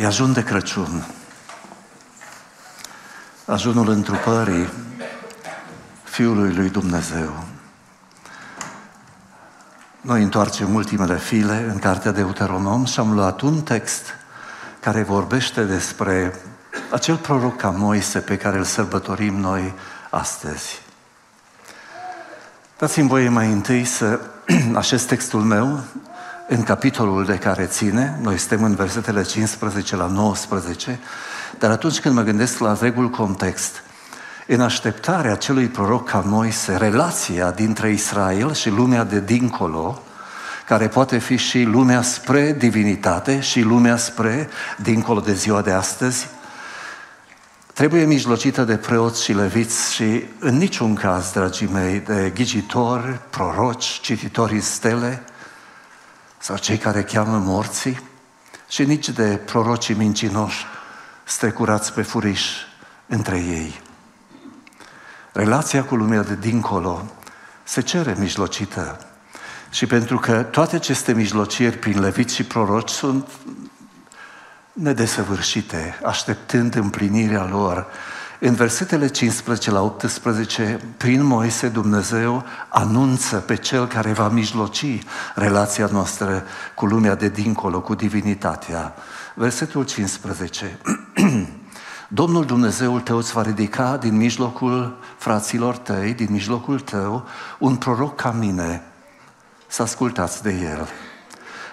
E ajun de Crăciun. Ajunul întrupării Fiului lui Dumnezeu. Noi întoarcem ultimele file în Cartea de Deuteronom și am luat un text care vorbește despre acel proroc ca Moise pe care îl sărbătorim noi astăzi. Dați-mi voie mai întâi să așez textul meu în capitolul de care ține, noi suntem în versetele 15 la 19, dar atunci când mă gândesc la întregul context, în așteptarea acelui proroc ca Moise, relația dintre Israel și lumea de dincolo, care poate fi și lumea spre divinitate și lumea spre dincolo de ziua de astăzi, trebuie mijlocită de preoți și leviți și în niciun caz, dragii mei, de ghigitori, proroci, cititori stele sau cei care cheamă morții și nici de prorocii mincinoși strecurați pe furiș între ei. Relația cu lumea de dincolo se cere mijlocită și pentru că toate aceste mijlociri prin leviți și proroci sunt nedesăvârșite, așteptând împlinirea lor. În versetele 15 la 18, prin Moise Dumnezeu anunță pe cel care va mijloci relația noastră cu lumea de dincolo, cu divinitatea. Versetul 15. Domnul Dumnezeul tău îți va ridica din mijlocul fraților tăi, din mijlocul tău, un proroc ca mine, să ascultați de el.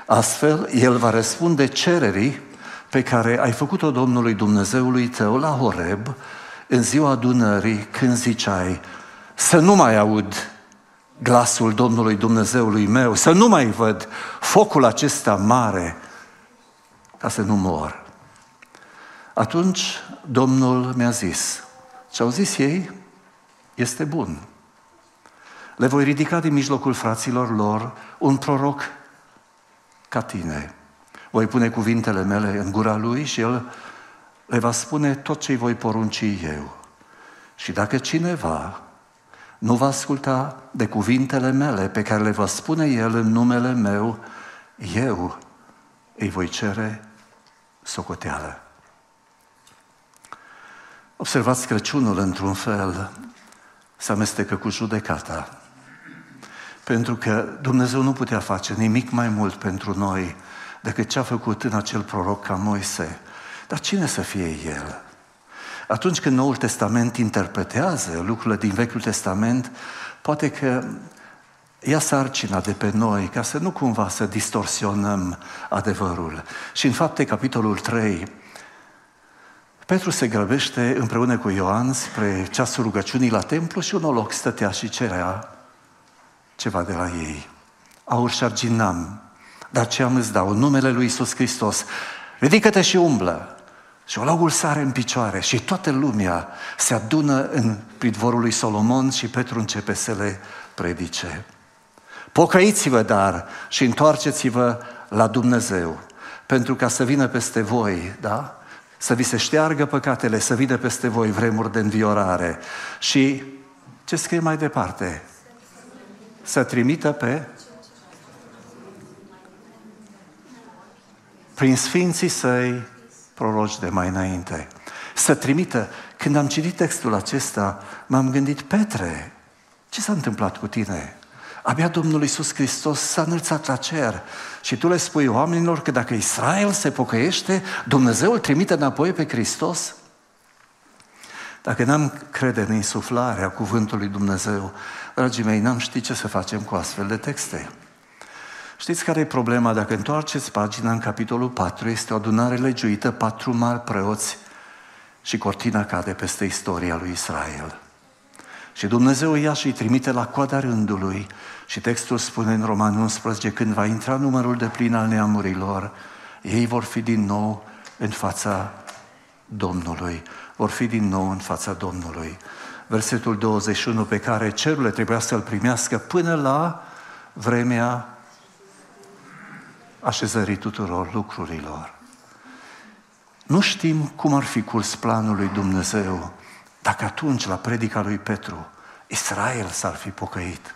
Astfel, el va răspunde cererii pe care ai făcut-o Domnului Dumnezeului tău la Horeb în ziua adunării când ziceai să nu mai aud glasul Domnului Dumnezeului meu, să nu mai văd focul acesta mare ca să nu mor. Atunci Domnul mi-a zis, ce au zis ei este bun. Le voi ridica din mijlocul fraților lor un proroc ca tine. Voi pune cuvintele mele în gura lui și el le va spune tot ce îi voi porunci eu. Și dacă cineva nu va asculta de cuvintele mele pe care le va spune el în numele meu, eu îi voi cere socoteală. Observați Crăciunul într-un fel se amestecă cu judecata. Pentru că Dumnezeu nu putea face nimic mai mult pentru noi decât ce a făcut în acel proroc ca Moise. Dar cine să fie el? Atunci când Noul Testament interpretează lucrurile din Vechiul Testament, poate că ia sarcina de pe noi ca să nu cumva să distorsionăm adevărul. Și în fapte, capitolul 3, Petru se grăbește împreună cu Ioan spre ceasul rugăciunii la templu și un loc stătea și cerea ceva de la ei. Aur și arginam, dar ce am îți dau? În numele lui Isus Hristos, ridică-te și umblă. Și ologul sare în picioare și toată lumea se adună în pridvorul lui Solomon și Petru începe să le predice. Pocăiți-vă dar și întoarceți-vă la Dumnezeu, pentru ca să vină peste voi, da? Să vi se șteargă păcatele, să vină peste voi vremuri de înviorare. Și ce scrie mai departe? Să trimită pe prin sfinții săi proroci de mai înainte. Să trimită. Când am citit textul acesta, m-am gândit, Petre, ce s-a întâmplat cu tine? Abia Domnul Iisus Hristos s-a înălțat la cer și tu le spui oamenilor că dacă Israel se pocăiește, Dumnezeu îl trimite înapoi pe Hristos? Dacă n-am crede în insuflarea cuvântului Dumnezeu, dragii mei, n-am ști ce să facem cu astfel de texte. Știți care e problema? Dacă întoarceți pagina în capitolul 4, este o adunare legiuită, patru mari preoți și cortina cade peste istoria lui Israel. Și Dumnezeu ia și îi trimite la coada rândului și textul spune în Roman 11, când va intra numărul de plin al neamurilor, ei vor fi din nou în fața Domnului. Vor fi din nou în fața Domnului. Versetul 21 pe care cerurile trebuia să-l primească până la vremea așezării tuturor lucrurilor. Nu știm cum ar fi curs planul lui Dumnezeu dacă atunci, la predica lui Petru, Israel s-ar fi pocăit.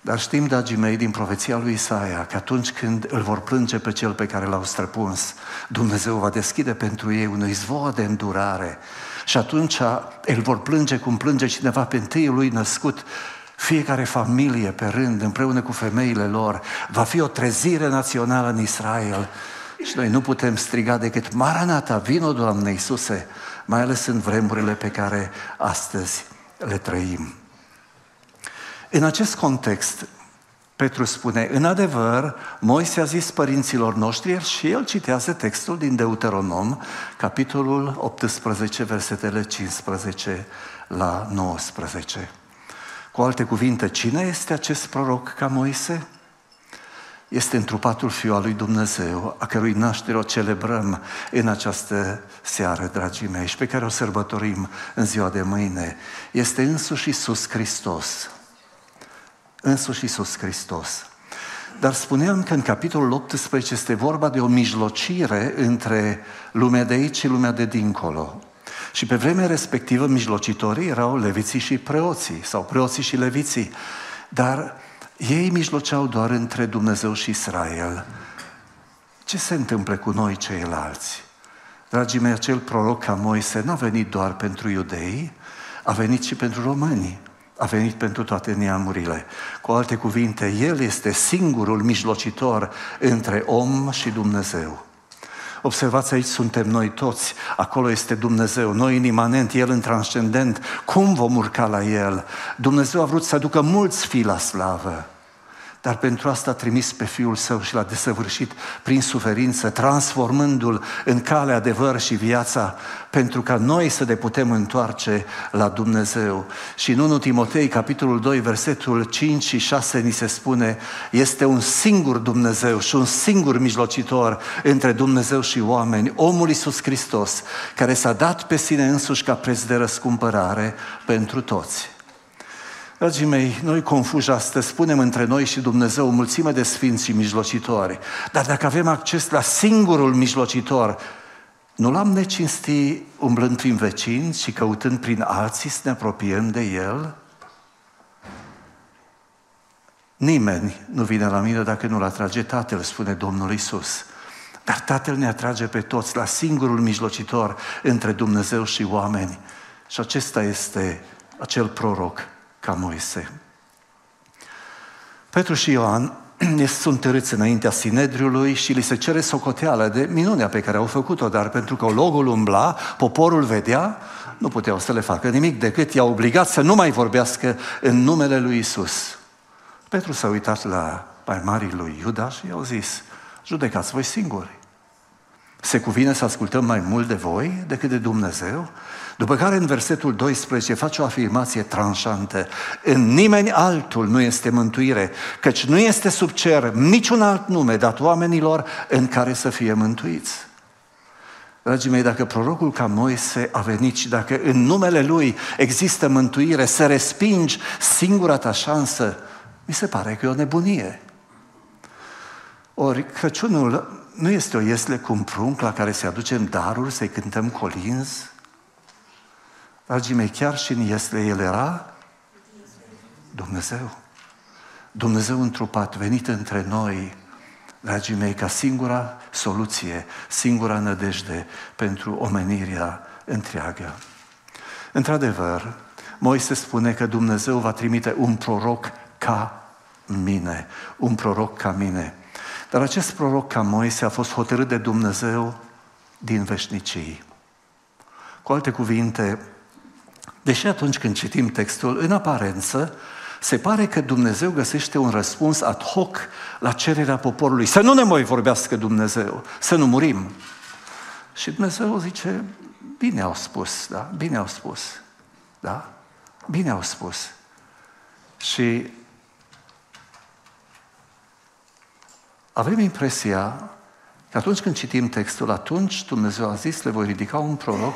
Dar știm, dragii mei, din profeția lui Isaia, că atunci când îl vor plânge pe cel pe care l-au străpuns, Dumnezeu va deschide pentru ei un izvor de îndurare. Și atunci îl vor plânge cum plânge cineva pe întâiul lui născut, fiecare familie pe rând, împreună cu femeile lor, va fi o trezire națională în Israel. Și noi nu putem striga decât Maranata, vino, Doamne Iisuse, mai ales în vremurile pe care astăzi le trăim. În acest context, Petru spune, în adevăr, Moise a zis părinților noștri și el citează textul din Deuteronom, capitolul 18, versetele 15 la 19. Cu alte cuvinte, cine este acest proroc ca Moise? Este întrupatul Fiul al lui Dumnezeu, a cărui naștere o celebrăm în această seară, dragii mei, și pe care o sărbătorim în ziua de mâine. Este însuși Iisus Hristos, însuși Iisus Hristos. Dar spuneam că în capitolul 18 este vorba de o mijlocire între lumea de aici și lumea de dincolo. Și pe vremea respectivă mijlocitorii erau leviții și preoții, sau preoții și leviții. Dar ei mijloceau doar între Dumnezeu și Israel. Ce se întâmplă cu noi ceilalți? Dragii mei, acel proroc ca Moise n-a venit doar pentru iudei, a venit și pentru români a venit pentru toate neamurile. Cu alte cuvinte, El este singurul mijlocitor între om și Dumnezeu. Observați, aici suntem noi toți, acolo este Dumnezeu, noi în imanent, El în transcendent. Cum vom urca la El? Dumnezeu a vrut să aducă mulți fii la slavă. Dar pentru asta a trimis pe Fiul Său și l-a desăvârșit prin suferință, transformându-L în cale, adevăr și viața, pentru ca noi să ne putem întoarce la Dumnezeu. Și în 1 Timotei, capitolul 2, versetul 5 și 6, ni se spune, este un singur Dumnezeu și un singur mijlocitor între Dumnezeu și oameni, omul Iisus Hristos, care s-a dat pe sine însuși ca preț de răscumpărare pentru toți. Dragii mei, noi confuși astăzi spunem între noi și Dumnezeu o mulțime de sfinți și mijlocitori. Dar dacă avem acces la singurul mijlocitor, nu l-am necinsti umblând prin vecini și căutând prin alții să ne apropiem de El? Nimeni nu vine la mine dacă nu-l atrage Tatăl, spune Domnul Isus. Dar Tatăl ne atrage pe toți la singurul mijlocitor între Dumnezeu și oameni. Și acesta este acel proroc ca Moise. Petru și Ioan sunt târâți înaintea Sinedriului și li se cere socoteală de minunea pe care au făcut-o, dar pentru că logul umbla, poporul vedea, nu puteau să le facă nimic decât i-a obligat să nu mai vorbească în numele lui Isus. Petru s-a uitat la mai marii lui Iuda și i-au zis, judecați voi singuri. Se cuvine să ascultăm mai mult de voi decât de Dumnezeu? După care în versetul 12 face o afirmație tranșantă. În nimeni altul nu este mântuire, căci nu este sub cer niciun alt nume dat oamenilor în care să fie mântuiți. Dragii mei, dacă prorocul ca Moise a venit și dacă în numele lui există mântuire, să respingi singura ta șansă, mi se pare că e o nebunie. Ori Crăciunul nu este o iesle cu un prunc la care să aducem daruri, să-i cântăm colinzi, Dragii mei, chiar și în Iesle El era Dumnezeu. Dumnezeu întrupat, venit între noi, dragii mei, ca singura soluție, singura nădejde pentru omenirea întreagă. Într-adevăr, Moise spune că Dumnezeu va trimite un proroc ca mine, un proroc ca mine. Dar acest proroc ca Moise a fost hotărât de Dumnezeu din veșnicii. Cu alte cuvinte, Deși atunci când citim textul, în aparență, se pare că Dumnezeu găsește un răspuns ad hoc la cererea poporului. Să nu ne mai vorbească Dumnezeu, să nu murim. Și Dumnezeu zice, bine au spus, da? Bine au spus. Da? Bine au spus. Și avem impresia că atunci când citim textul, atunci Dumnezeu a zis, le voi ridica un proroc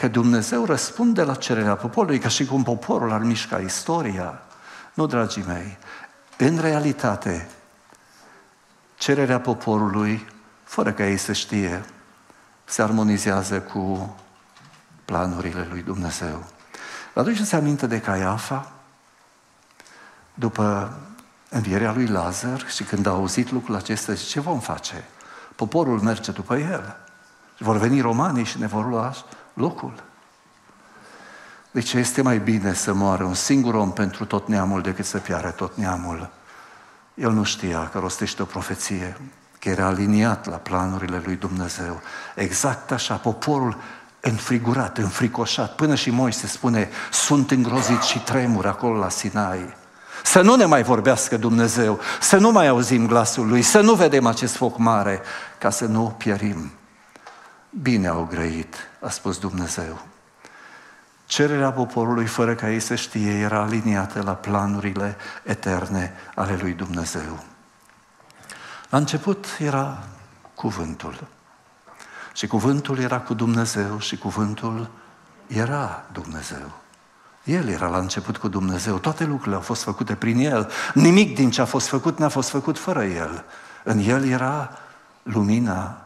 că Dumnezeu răspunde la cererea poporului, ca și cum poporul ar mișca istoria. Nu, dragii mei, în realitate, cererea poporului, fără ca ei să știe, se armonizează cu planurile lui Dumnezeu. Vă aduceți aminte de Caiafa? După învierea lui Lazar și când a auzit lucrul acesta, zice, ce vom face? Poporul merge după el. Vor veni romanii și ne vor lua locul. Deci este mai bine să moară un singur om pentru tot neamul decât să piară tot neamul. El nu știa că rostește o profeție, că era aliniat la planurile lui Dumnezeu. Exact așa, poporul înfrigurat, înfricoșat, până și Moise spune, sunt îngrozit și tremur acolo la Sinai. Să nu ne mai vorbească Dumnezeu, să nu mai auzim glasul Lui, să nu vedem acest foc mare, ca să nu pierim. Bine au grăit, a spus Dumnezeu. Cererea poporului, fără ca ei să știe, era aliniată la planurile eterne ale lui Dumnezeu. La început era cuvântul. Și cuvântul era cu Dumnezeu și cuvântul era Dumnezeu. El era la început cu Dumnezeu. Toate lucrurile au fost făcute prin El. Nimic din ce a fost făcut n-a fost făcut fără El. În El era lumina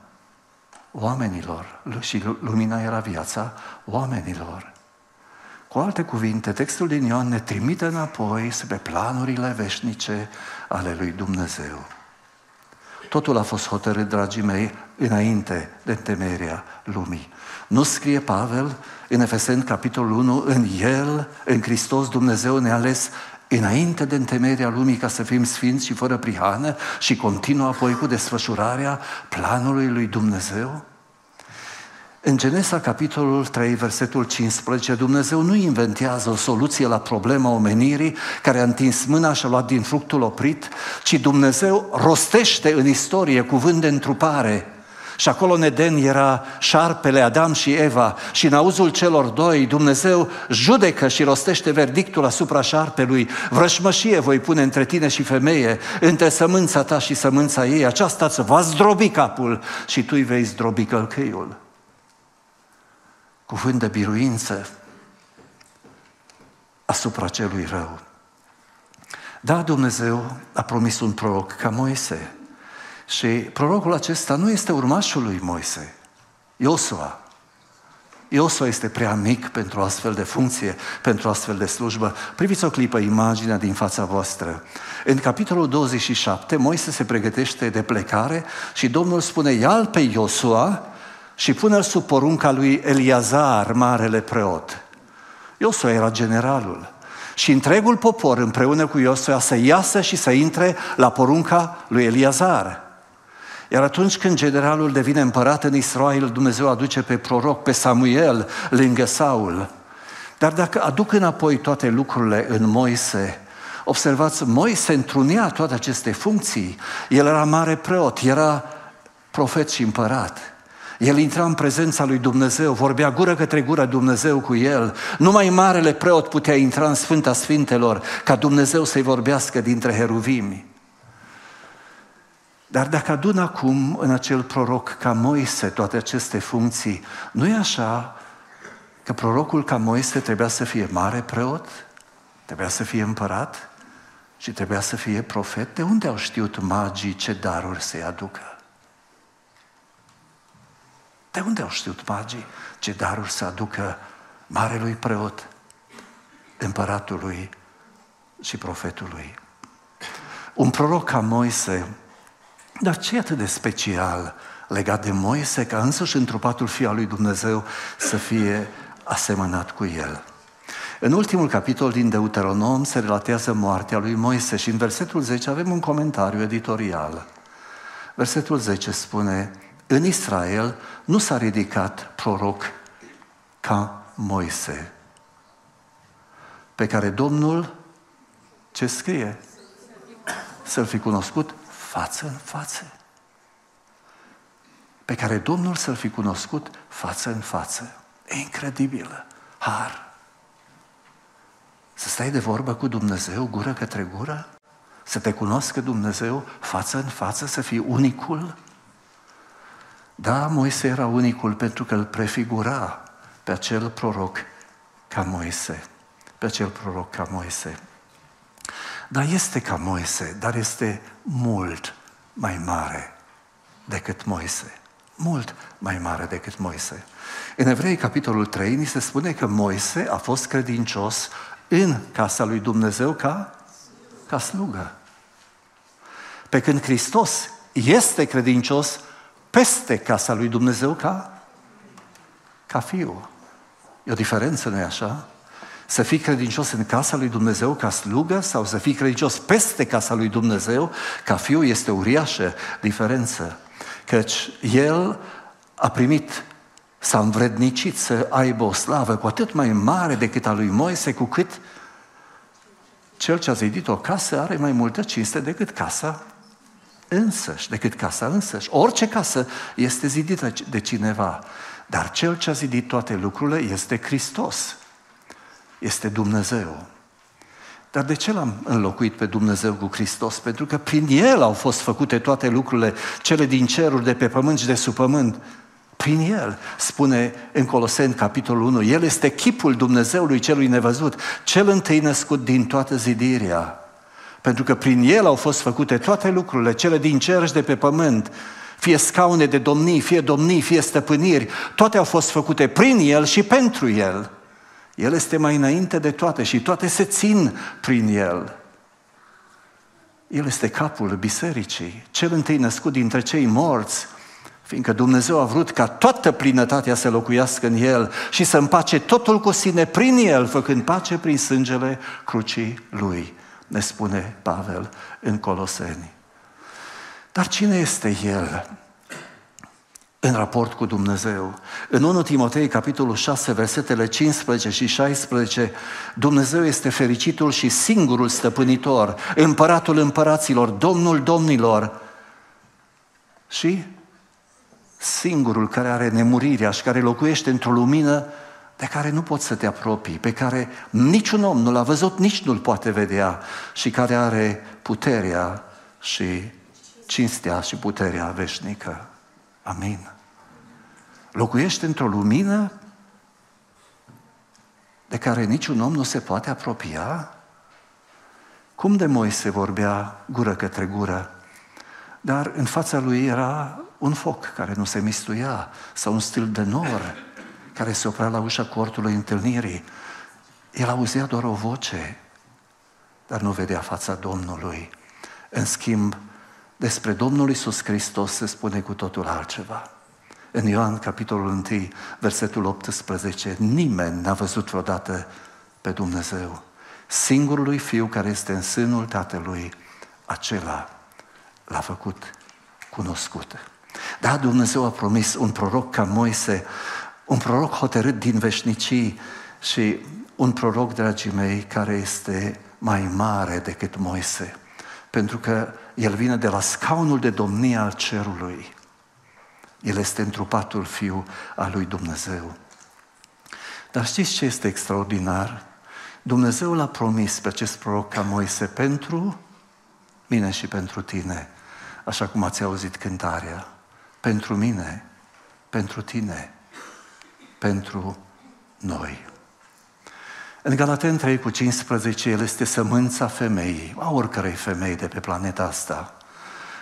oamenilor și lumina era viața oamenilor. Cu alte cuvinte, textul din Ioan ne trimite înapoi spre planurile veșnice ale lui Dumnezeu. Totul a fost hotărât, dragii mei, înainte de temeria lumii. Nu scrie Pavel în Efeseni, capitolul 1, în El, în Hristos, Dumnezeu ne-a ales înainte de întemeria lumii ca să fim sfinți și fără prihană și continuă apoi cu desfășurarea planului lui Dumnezeu? În Genesa, capitolul 3, versetul 15, Dumnezeu nu inventează o soluție la problema omenirii care a întins mâna și a luat din fructul oprit, ci Dumnezeu rostește în istorie cuvânt de întrupare. Și acolo în Eden era șarpele Adam și Eva și în auzul celor doi Dumnezeu judecă și rostește verdictul asupra șarpelui. Vrășmășie voi pune între tine și femeie, între sămânța ta și sămânța ei. Aceasta îți va zdrobi capul și tu îi vei zdrobi călcâiul cuvânt de biruință asupra celui rău. Da, Dumnezeu a promis un proroc ca Moise. Și prorocul acesta nu este urmașul lui Moise, Iosua. Iosua este prea mic pentru astfel de funcție, pentru astfel de slujbă. Priviți o clipă imaginea din fața voastră. În capitolul 27, Moise se pregătește de plecare și Domnul spune, ia pe Iosua și pune-l sub porunca lui Eliazar, marele preot. Iosua era generalul. Și întregul popor împreună cu Iosua să iasă și să intre la porunca lui Eliazar. Iar atunci când generalul devine împărat în Israel, Dumnezeu aduce pe proroc, pe Samuel, lângă Saul. Dar dacă aduc înapoi toate lucrurile în Moise, observați, Moise întrunea toate aceste funcții. El era mare preot, era profet și împărat. El intra în prezența lui Dumnezeu, vorbea gură către gură Dumnezeu cu el. Numai marele preot putea intra în Sfânta Sfintelor ca Dumnezeu să-i vorbească dintre heruvimi. Dar dacă adun acum în acel proroc ca Moise toate aceste funcții, nu e așa că prorocul ca Moise trebuia să fie mare preot, trebuia să fie împărat și trebuia să fie profet? De unde au știut magii ce daruri să-i aducă? De unde au știut magii ce daruri să aducă marelui preot, împăratului și profetului? Un proroc ca Moise, dar ce e atât de special legat de Moise ca însuși întrupatul Fiul al lui Dumnezeu să fie asemănat cu el? În ultimul capitol din Deuteronom se relatează moartea lui Moise și în versetul 10 avem un comentariu editorial. Versetul 10 spune, în Israel nu s-a ridicat proroc ca Moise, pe care Domnul, ce scrie? Să-l fi cunoscut față în față. Pe care Domnul să-l fi cunoscut față în față. E incredibilă. Har. Să stai de vorbă cu Dumnezeu, gură către gură? Să te cunoască Dumnezeu față în față, să fii unicul? Da, Moise era unicul pentru că îl prefigura pe acel proroc ca Moise. Pe acel proroc ca Moise. Dar este ca Moise, dar este mult mai mare decât Moise. Mult mai mare decât Moise. În Evrei, capitolul 3, ni se spune că Moise a fost credincios în casa lui Dumnezeu ca, ca slugă. Pe când Hristos este credincios peste casa lui Dumnezeu ca, ca fiu. E o diferență, nu-i așa? Să fii credincios în casa lui Dumnezeu ca slugă sau să fii credincios peste casa lui Dumnezeu ca fiu este o uriașă diferență. Căci el a primit, s-a învrednicit să aibă o slavă cu atât mai mare decât a lui Moise, cu cât cel ce a zidit o casă are mai multă cinste decât casa însăși, decât casa însăși. Orice casă este zidită de cineva, dar cel ce a zidit toate lucrurile este Hristos este Dumnezeu. Dar de ce l-am înlocuit pe Dumnezeu cu Hristos? Pentru că prin El au fost făcute toate lucrurile, cele din ceruri, de pe pământ și de sub pământ. Prin El, spune în Coloseni, capitolul 1, El este chipul Dumnezeului celui nevăzut, cel întâi născut din toată zidirea. Pentru că prin El au fost făcute toate lucrurile, cele din cer și de pe pământ, fie scaune de domnii, fie domnii, fie stăpâniri, toate au fost făcute prin El și pentru El. El este mai înainte de toate și toate se țin prin El. El este capul bisericii, cel întâi născut dintre cei morți, fiindcă Dumnezeu a vrut ca toată plinătatea să locuiască în El și să împace totul cu sine prin El, făcând pace prin sângele crucii Lui, ne spune Pavel în Coloseni. Dar cine este El? În raport cu Dumnezeu. În 1 Timotei, capitolul 6, versetele 15 și 16, Dumnezeu este fericitul și singurul stăpânitor, împăratul împăraților, domnul domnilor și singurul care are nemurirea și care locuiește într-o lumină de care nu poți să te apropii, pe care niciun om nu l-a văzut, nici nu-l poate vedea și care are puterea și cinstea și puterea veșnică. Amin. Locuiește într-o lumină de care niciun om nu se poate apropia? Cum de Moise vorbea gură către gură, dar în fața lui era un foc care nu se mistuia, sau un stil de nor care se oprea la ușa cortului întâlnirii. El auzea doar o voce, dar nu vedea fața Domnului. În schimb, despre Domnul Isus Hristos se spune cu totul altceva. În Ioan, capitolul 1, versetul 18, nimeni n-a văzut vreodată pe Dumnezeu. Singurului Fiu care este în sânul Tatălui, acela l-a făcut cunoscut. Da, Dumnezeu a promis un proroc ca Moise, un proroc hotărât din veșnicii și un proroc, dragii mei, care este mai mare decât Moise. Pentru că el vine de la scaunul de domnie al cerului. El este întrupatul Fiu al lui Dumnezeu. Dar știți ce este extraordinar? Dumnezeu l-a promis pe acest proroc ca Moise pentru mine și pentru tine, așa cum ați auzit cântarea. Pentru mine, pentru tine, pentru noi. În Galaten 3 cu 15, el este sămânța femeii, a oricărei femei de pe planeta asta.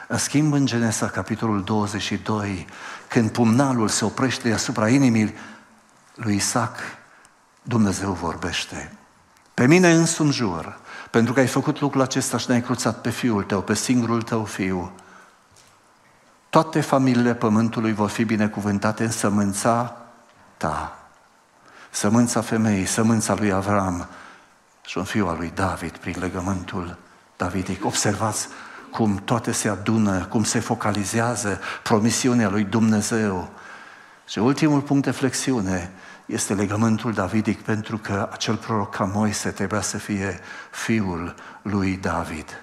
În schimb, în Genesa, capitolul 22, când pumnalul se oprește asupra inimii lui Isaac, Dumnezeu vorbește. Pe mine însumi jur, pentru că ai făcut lucrul acesta și ne-ai cruțat pe fiul tău, pe singurul tău fiu. Toate familiile pământului vor fi binecuvântate în sămânța ta. Sămânța femeii, sămânța lui Avram și un fiu al lui David prin legământul davidic. Observați cum toate se adună, cum se focalizează promisiunea lui Dumnezeu. Și ultimul punct de flexiune este legământul davidic, pentru că acel proroc ca Moise trebuia să fie fiul lui David.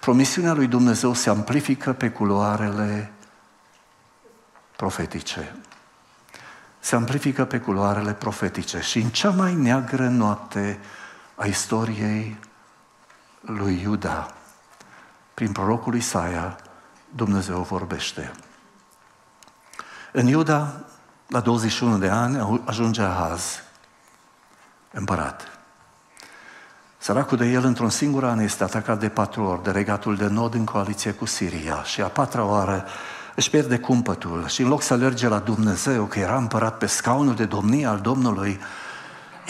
Promisiunea lui Dumnezeu se amplifică pe culoarele profetice. Se amplifică pe culoarele profetice și în cea mai neagră noapte a istoriei lui Iuda, prin prorocul Isaia, Dumnezeu vorbește. În Iuda, la 21 de ani, ajunge Ahaz, împărat. Săracul de el, într-un singur an, este atacat de patru ori de regatul de nord în coaliție cu Siria și a patra oară își pierde cumpătul și în loc să alerge la Dumnezeu, că era împărat pe scaunul de domnie al Domnului,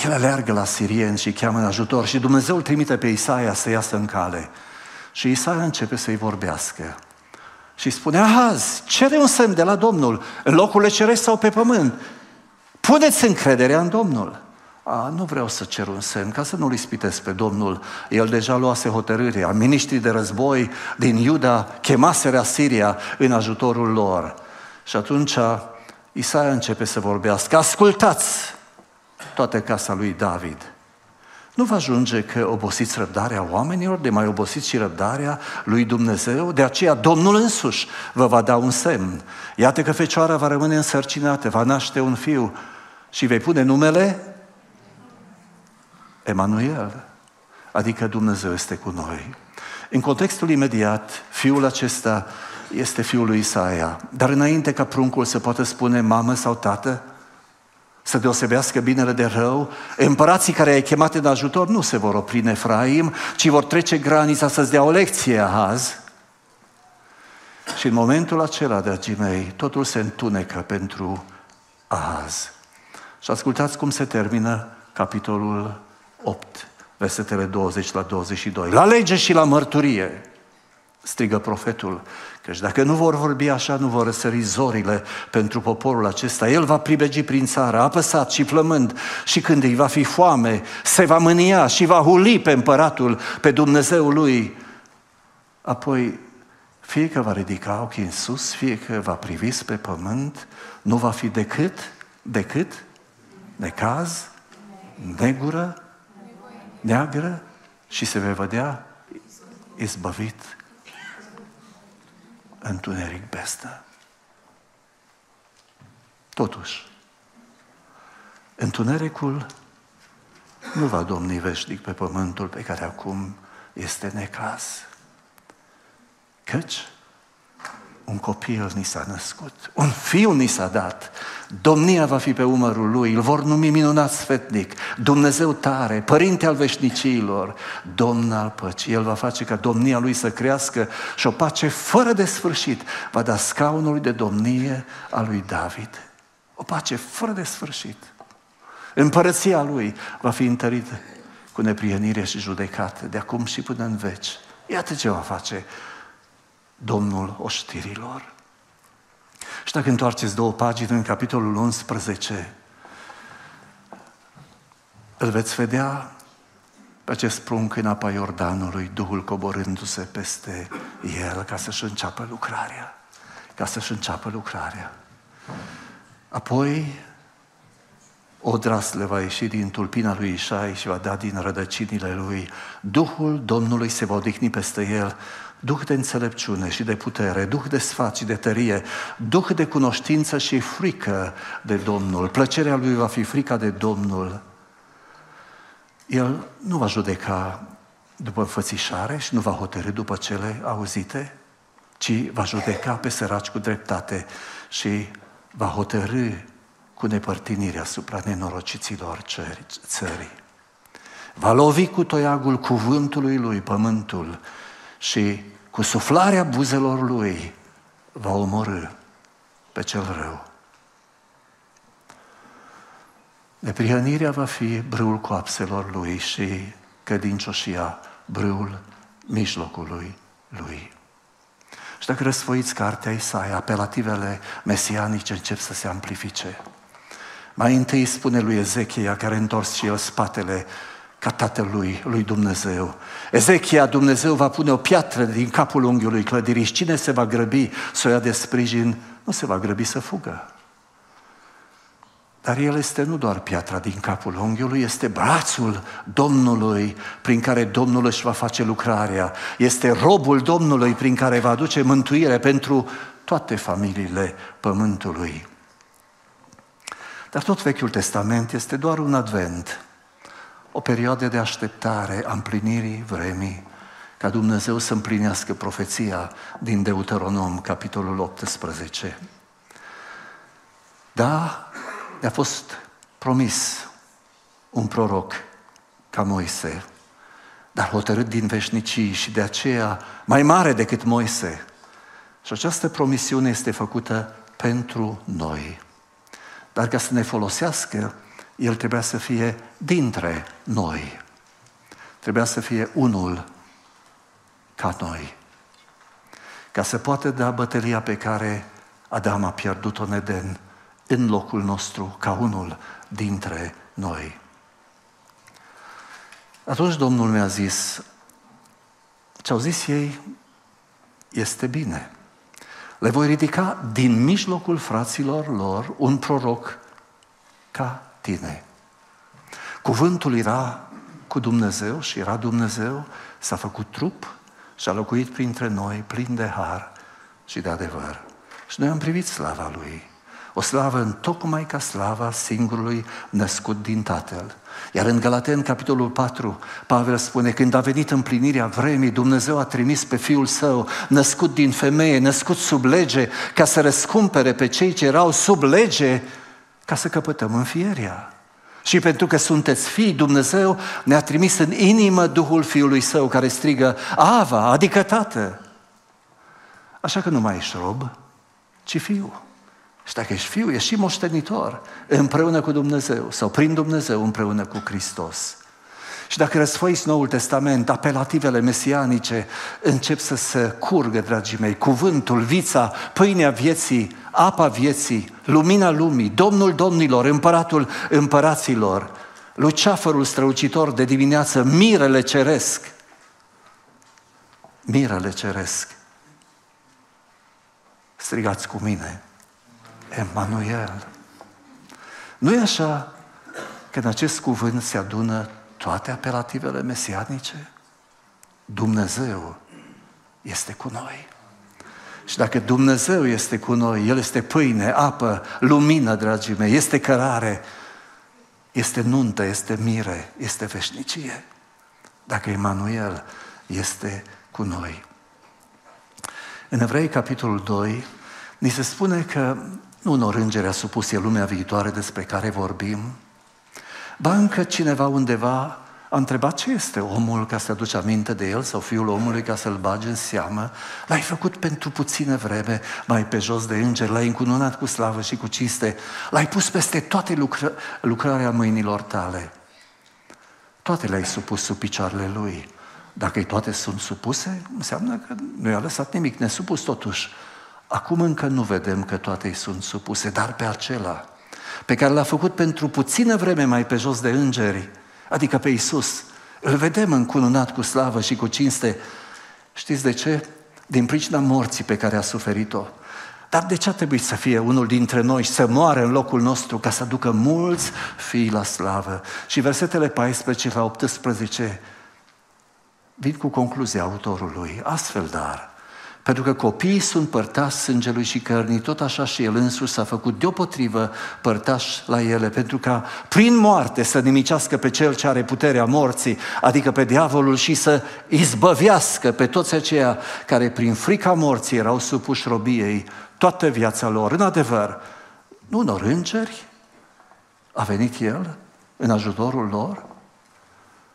el aleargă la sirieni și cheamă în ajutor și Dumnezeu îl trimite pe Isaia să iasă în cale. Și Isaia începe să-i vorbească. Și spune, Ahaz, cere un semn de la Domnul, în locurile cerești sau pe pământ. Puneți încrederea în Domnul. A, nu vreau să cer un semn, ca să nu-l ispitesc pe Domnul. El deja luase hotărârea. Ministrii de război din Iuda chemaseră Siria în ajutorul lor. Și atunci Isaia începe să vorbească. Ascultați toată casa lui David. Nu vă ajunge că obosiți răbdarea oamenilor, de mai obosiți și răbdarea lui Dumnezeu? De aceea Domnul însuși vă va da un semn. Iată că fecioara va rămâne însărcinată, va naște un fiu și vei pune numele Emanuel, adică Dumnezeu este cu noi. În contextul imediat, fiul acesta este fiul lui Isaia, dar înainte ca pruncul să poată spune mamă sau tată, să deosebească binele de rău, împărații care ai chemat în ajutor nu se vor opri în Efraim, ci vor trece granița să-ți dea o lecție azi. Și în momentul acela, dragii mei, totul se întunecă pentru azi. Și ascultați cum se termină capitolul 8, versetele 20 la 22. La lege și la mărturie, strigă profetul, căci dacă nu vor vorbi așa, nu vor răsări zorile pentru poporul acesta. El va pribegi prin țară, apăsat și flămând, și când îi va fi foame, se va mânia și va huli pe împăratul, pe Dumnezeul lui. Apoi, fie că va ridica ochii în sus, fie că va privi spre pământ, nu va fi decât, decât, necaz, negură, neagră și se va vedea izbăvit întuneric bestă. Totuși, întunericul nu va domni veșnic pe pământul pe care acum este necaz. Căci un copil ni s-a născut, un fiu ni s-a dat, domnia va fi pe umărul lui, îl vor numi minunat sfetnic, Dumnezeu tare, Părinte al veșnicilor, Domn al păcii. El va face ca domnia lui să crească și o pace fără de sfârșit va da scaunului de domnie a lui David. O pace fără de sfârșit. Împărăția lui va fi întărită cu neprietenire și judecată de acum și până în veci. Iată ce va face Domnul oștirilor. Și dacă întoarceți două pagini în capitolul 11, îl veți vedea pe acest prunc în apa Iordanului, Duhul coborându-se peste el ca să-și înceapă lucrarea. Ca să-și înceapă lucrarea. Apoi, o drasle va ieși din tulpina lui Ișai și va da din rădăcinile lui. Duhul Domnului se va odihni peste el Duh de înțelepciune și de putere, Duh de sfat și de tărie, Duh de cunoștință și frică de Domnul. Plăcerea Lui va fi frica de Domnul. El nu va judeca după înfățișare și nu va hotărâ după cele auzite, ci va judeca pe săraci cu dreptate și va hotărâ cu nepărtinire asupra nenorociților țării. Va lovi cu toiagul cuvântului lui pământul și cu suflarea buzelor lui va omorâ pe cel rău. Neprihănirea va fi brâul coapselor lui și cădincioșia brâul mijlocului lui. Și dacă răsfoiți cartea Isaia, apelativele mesianice încep să se amplifice. Mai întâi spune lui Ezechia, care întors și el spatele ca tatălui lui Dumnezeu. Ezechia, Dumnezeu va pune o piatră din capul unghiului clădirii și cine se va grăbi să o ia de sprijin, nu se va grăbi să fugă. Dar el este nu doar piatra din capul unghiului, este brațul Domnului prin care Domnul își va face lucrarea. Este robul Domnului prin care va aduce mântuire pentru toate familiile pământului. Dar tot Vechiul Testament este doar un advent o perioadă de așteptare a împlinirii vremii, ca Dumnezeu să împlinească profeția din Deuteronom, capitolul 18. Da, a fost promis un proroc ca Moise, dar hotărât din veșnicii și de aceea mai mare decât Moise. Și această promisiune este făcută pentru noi. Dar ca să ne folosească, el trebuia să fie dintre noi. Trebuia să fie unul ca noi. Ca să poată da bătălia pe care Adam a pierdut-o în Eden, în locul nostru, ca unul dintre noi. Atunci Domnul mi-a zis, ce au zis ei este bine. Le voi ridica din mijlocul fraților lor un proroc ca tine. Cuvântul era cu Dumnezeu și era Dumnezeu, s-a făcut trup și a locuit printre noi plin de har și de adevăr. Și noi am privit slava Lui. O slavă în tocmai ca slava singurului născut din Tatăl. Iar în Galaten, capitolul 4, Pavel spune, când a venit împlinirea vremii, Dumnezeu a trimis pe Fiul Său, născut din femeie, născut sub lege, ca să răscumpere pe cei ce erau sub lege, ca să căpătăm înfierea. Și pentru că sunteți fii, Dumnezeu ne-a trimis în inimă Duhul Fiului Său care strigă, Ava, adică Tată. Așa că nu mai ești rob, ci fiu. Și dacă ești fiu, ești și moștenitor împreună cu Dumnezeu sau prin Dumnezeu împreună cu Hristos. Și dacă răsfoiți Noul Testament, apelativele mesianice încep să se curgă, dragii mei, cuvântul, vița, pâinea vieții, apa vieții, lumina lumii, Domnul Domnilor, împăratul împăraților, luceafărul străucitor de dimineață, mirele ceresc. Mirele ceresc. Strigați cu mine. Emanuel. Nu e așa că în acest cuvânt se adună toate apelativele mesianice? Dumnezeu este cu noi. Și dacă Dumnezeu este cu noi, El este pâine, apă, lumină, dragii mei, este cărare, este nuntă, este mire, este veșnicie. Dacă Emanuel este cu noi. În Evrei, capitolul 2, ni se spune că nu unor îngeri a supus e lumea viitoare despre care vorbim, ba încă cineva undeva a întrebat ce este omul ca să aduci aminte de el sau fiul omului ca să-l bage în seamă. L-ai făcut pentru puțină vreme, mai pe jos de îngeri, l-ai încununat cu slavă și cu ciste, l-ai pus peste toate lucră- lucrarea mâinilor tale. Toate le-ai supus sub picioarele lui. Dacă i toate sunt supuse, înseamnă că nu i-a lăsat nimic nesupus totuși. Acum încă nu vedem că toate îi sunt supuse, dar pe acela pe care l-a făcut pentru puțină vreme mai pe jos de îngeri, adică pe Isus, îl vedem încununat cu slavă și cu cinste. Știți de ce? Din pricina morții pe care a suferit-o. Dar de ce a trebuit să fie unul dintre noi, să moară în locul nostru, ca să ducă mulți fii la slavă? Și versetele 14 la 18 vin cu concluzia autorului. Astfel, dar, pentru că copiii sunt părtași sângelui și cărnii, tot așa și el însuși s-a făcut deopotrivă părtaș la ele, pentru ca prin moarte să nimicească pe cel ce are puterea morții, adică pe diavolul și să izbăvească pe toți aceia care prin frica morții erau supuși robiei toată viața lor. În adevăr, nu unor îngeri a venit el în ajutorul lor,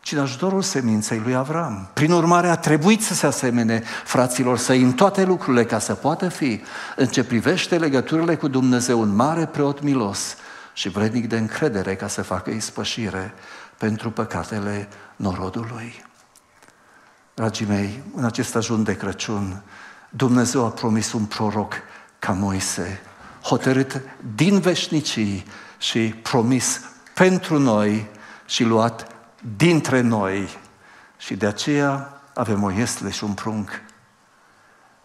ci în ajutorul seminței lui Avram. Prin urmare, a trebuit să se asemene fraților săi în toate lucrurile ca să poată fi, în ce privește legăturile cu Dumnezeu, un mare preot milos și vrednic de încredere ca să facă ispășire pentru păcatele norodului. Dragii mei, în acest ajun de Crăciun, Dumnezeu a promis un proroc ca Moise, hotărât din veșnicii și promis pentru noi și luat dintre noi și de aceea avem o iesle și un prunc.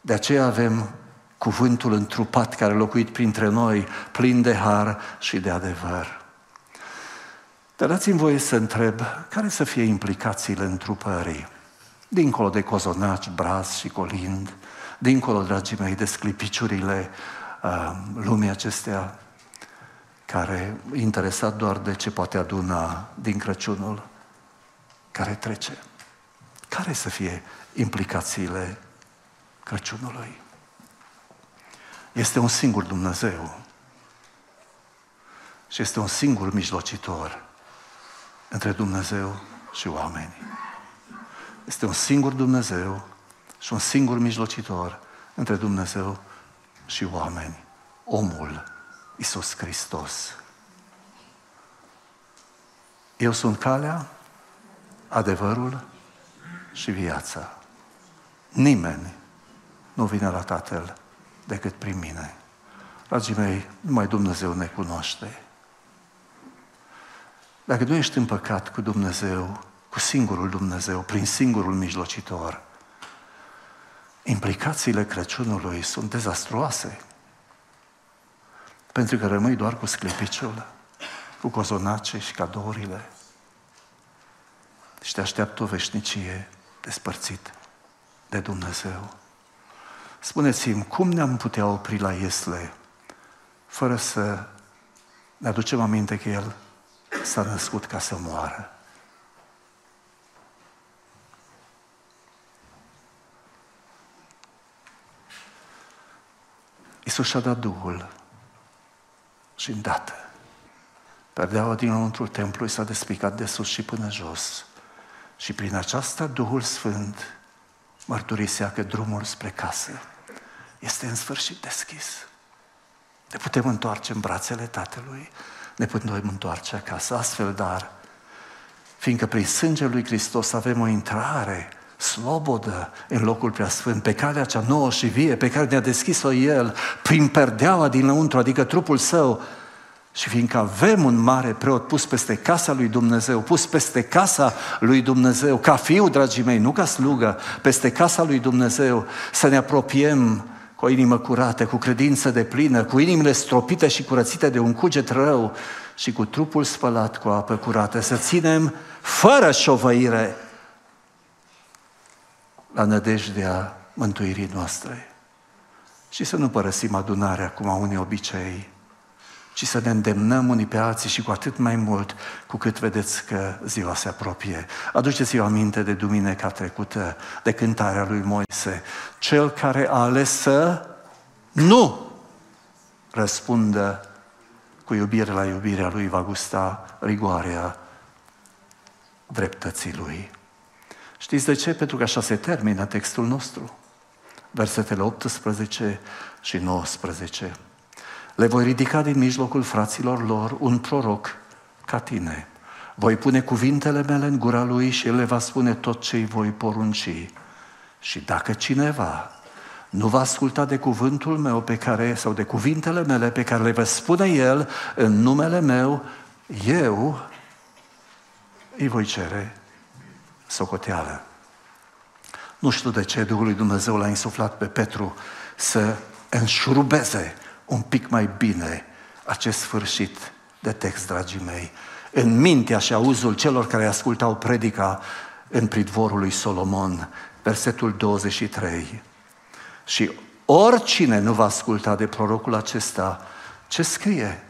De aceea avem cuvântul întrupat care a locuit printre noi, plin de har și de adevăr. Dar dați-mi voie să întreb, care să fie implicațiile întrupării? Dincolo de cozonaci, braz și colind, dincolo, dragii mei, de sclipiciurile uh, lumii acestea, care e interesat doar de ce poate aduna din Crăciunul care trece. Care să fie implicațiile Crăciunului? Este un singur Dumnezeu și este un singur mijlocitor între Dumnezeu și oameni. Este un singur Dumnezeu și un singur mijlocitor între Dumnezeu și oameni. Omul Isus Hristos. Eu sunt calea, adevărul și viața. Nimeni nu vine la Tatăl decât prin mine. Dragii mei, numai Dumnezeu ne cunoaște. Dacă nu ești în păcat cu Dumnezeu, cu singurul Dumnezeu, prin singurul mijlocitor, implicațiile Crăciunului sunt dezastruoase. Pentru că rămâi doar cu sclipiciul, cu cozonace și cadourile. Și te așteaptă o veșnicie despărțit de Dumnezeu. Spuneți-mi, cum ne-am putea opri la Iesle fără să ne aducem aminte că El s-a născut ca să moară? Iisus și-a dat Duhul și îndată. Perdeaua din lăuntrul templului s-a despicat de sus și până jos. Și prin aceasta Duhul Sfânt mărturisea că drumul spre casă este în sfârșit deschis. Ne putem întoarce în brațele Tatălui, ne putem întoarce acasă, astfel, dar, fiindcă prin sângele lui Hristos avem o intrare slobodă în locul preasfânt, pe calea cea nouă și vie, pe care ne-a deschis-o El, prin perdeaua din lăuntru, adică trupul Său, și fiindcă avem un mare preot pus peste casa lui Dumnezeu, pus peste casa lui Dumnezeu, ca fiu, dragii mei, nu ca slugă, peste casa lui Dumnezeu, să ne apropiem cu o inimă curată, cu credință de plină, cu inimile stropite și curățite de un cuget rău și cu trupul spălat cu apă curată, să ținem fără șovăire la nădejdea mântuirii noastre. Și să nu părăsim adunarea cum au unii obicei, ci să ne îndemnăm unii pe alții și cu atât mai mult cu cât vedeți că ziua se apropie. Aduceți-vă aminte de duminica trecută, de cântarea lui Moise. Cel care a ales să nu răspundă cu iubire la iubirea lui va gusta rigoarea dreptății lui. Știți de ce? Pentru că așa se termină textul nostru. Versetele 18 și 19. Le voi ridica din mijlocul fraților lor un proroc ca tine. Voi pune cuvintele mele în gura lui și el le va spune tot ce îi voi porunci. Și dacă cineva nu va asculta de cuvântul meu pe care, sau de cuvintele mele pe care le va spune el în numele meu, eu îi voi cere socoteală. Nu știu de ce Duhul lui Dumnezeu l-a insuflat pe Petru să înșurubeze un pic mai bine acest sfârșit de text, dragii mei, în mintea și auzul celor care ascultau predica în pridvorul lui Solomon, versetul 23. Și oricine nu va asculta de prorocul acesta, ce scrie?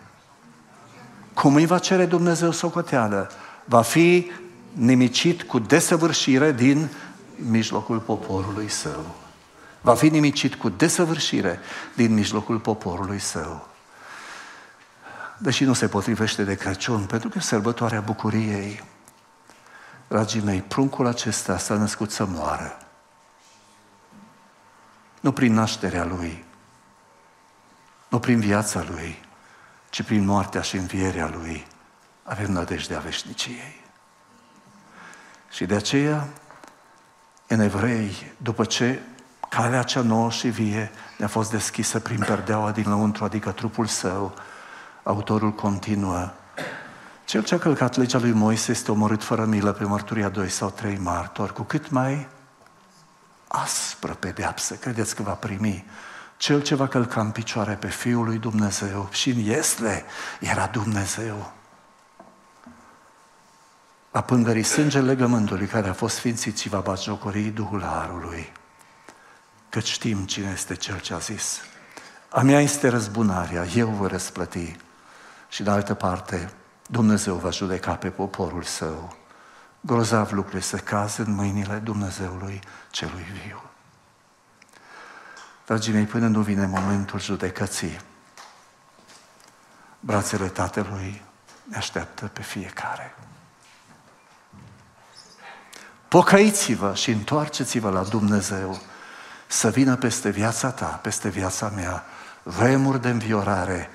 Cum îi va cere Dumnezeu socoteală? Va fi nimicit cu desăvârșire din mijlocul poporului său va fi nimicit cu desăvârșire din mijlocul poporului său. Deși nu se potrivește de Crăciun, pentru că sărbătoarea bucuriei, dragii mei, pruncul acesta s-a născut să moară. Nu prin nașterea lui, nu prin viața lui, ci prin moartea și învierea lui avem nădejdea veșniciei. Și de aceea, în evrei, după ce Calea cea nouă și vie ne-a fost deschisă prin perdeaua din lăuntru, adică trupul său. Autorul continuă. Cel ce a călcat legea lui Moise este omorât fără milă pe mărturia doi sau trei martori, cu cât mai aspră pedeapsă, credeți că va primi cel ce va călca în picioare pe Fiul lui Dumnezeu și în Iesle era Dumnezeu. Va pângări sângele legământului care a fost sfințit și va batjocori Duhul Harului că știm cine este Cel ce a zis. A mea este răzbunarea, eu vă răsplăti. Și de altă parte, Dumnezeu va judeca pe poporul său. Grozav lucrurile să caze în mâinile Dumnezeului celui viu. Dragii mei, până nu vine momentul judecății, brațele Tatălui ne așteaptă pe fiecare. Pocăiți-vă și întoarceți-vă la Dumnezeu să vină peste viața ta, peste viața mea, vremuri de înviorare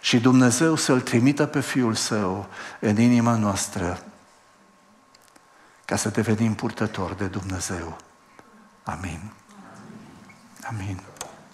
și Dumnezeu să-L trimită pe Fiul Său în inima noastră ca să devenim purtători de Dumnezeu. Amin. Amin.